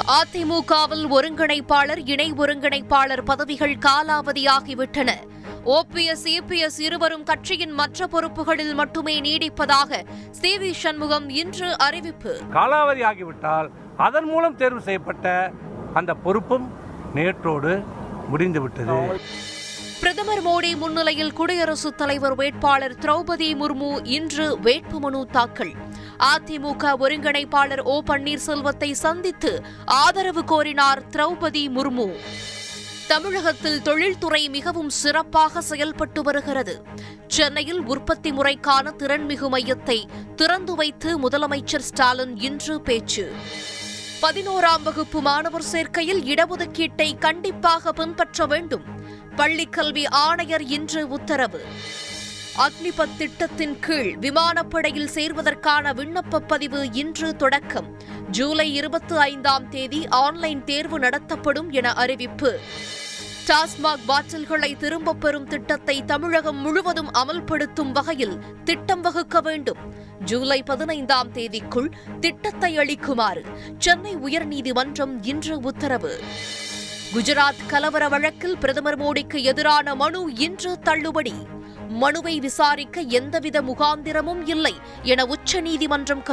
அதிமுகவில் ஒருங்கிணைப்பாளர் இணை ஒருங்கிணைப்பாளர் பதவிகள் காலாவதியாகிவிட்டன. ஓபிஎஸ் இபிஎஸ் இருவரும் கட்சியின் மற்ற பொறுப்புகளில் மட்டுமே நீடிப்பதாக சி வி சண்முகம் இன்று அறிவிப்பு. காலாவதி ஆகிவிட்டால் அதன் மூலம் தேர்வு செய்யப்பட்ட அந்த பொறுப்பும் நேற்றோடு முடிந்துவிட்டது. பிரதமர் மோடி முன்னிலையில் குடியரசுத் தலைவர் வேட்பாளர் திரௌபதி முர்மு இன்று வேட்புமனு தாக்கல். அதிமுக ஒருங்கிணைப்பாளர் ஓ பன்னீர்செல்வத்தை சந்தித்து ஆதரவு கோரினார் திரௌபதி முர்மு. தமிழகத்தில் தொழில்துறை மிகவும் சிறப்பாக செயல்பட்டு வருகிறது. சென்னையில் உற்பத்தி முறைக்கான திறன்மிகு மையத்தை திறந்து வைத்து முதலமைச்சர் ஸ்டாலின் இன்று பேச்சு. பதினோராம் வகுப்பு மாணவர் சேர்க்கையில் இடஒதுக்கீட்டை கண்டிப்பாக பின்பற்ற வேண்டும். பள்ளிக்கல்வி ஆணையர் இன்று உத்தரவு. அக்னிபத் திட்டத்தின் கீழ் விமானப்படையில் சேர்வதற்கான விண்ணப்ப பதிவு இன்று தொடக்கம். ஜூலை இருபத்தி ஐந்தாம் தேதி ஆன்லைன் தேர்வு நடத்தப்படும் என அறிவிப்பு. டாஸ்மாக் பாட்டில்களை திரும்பப் பெறும் திட்டத்தை தமிழகம் முழுவதும் அமல்படுத்தும் வகையில் திட்டம் வகுக்க வேண்டும். ஜூலை பதினைந்தாம் தேதிக்குள் திட்டத்தை அளிக்குமாறு சென்னை உயர்நீதிமன்றம் இன்று உத்தரவு. குஜராத் கலவர வழக்கில் பிரதமர் மோடிக்கு எதிரான மனு இன்று தள்ளுபடி. மனுவை விசாரிக்க எந்தவித முகாந்திரமும் இல்லை என உச்சநீதிமன்றம் கரு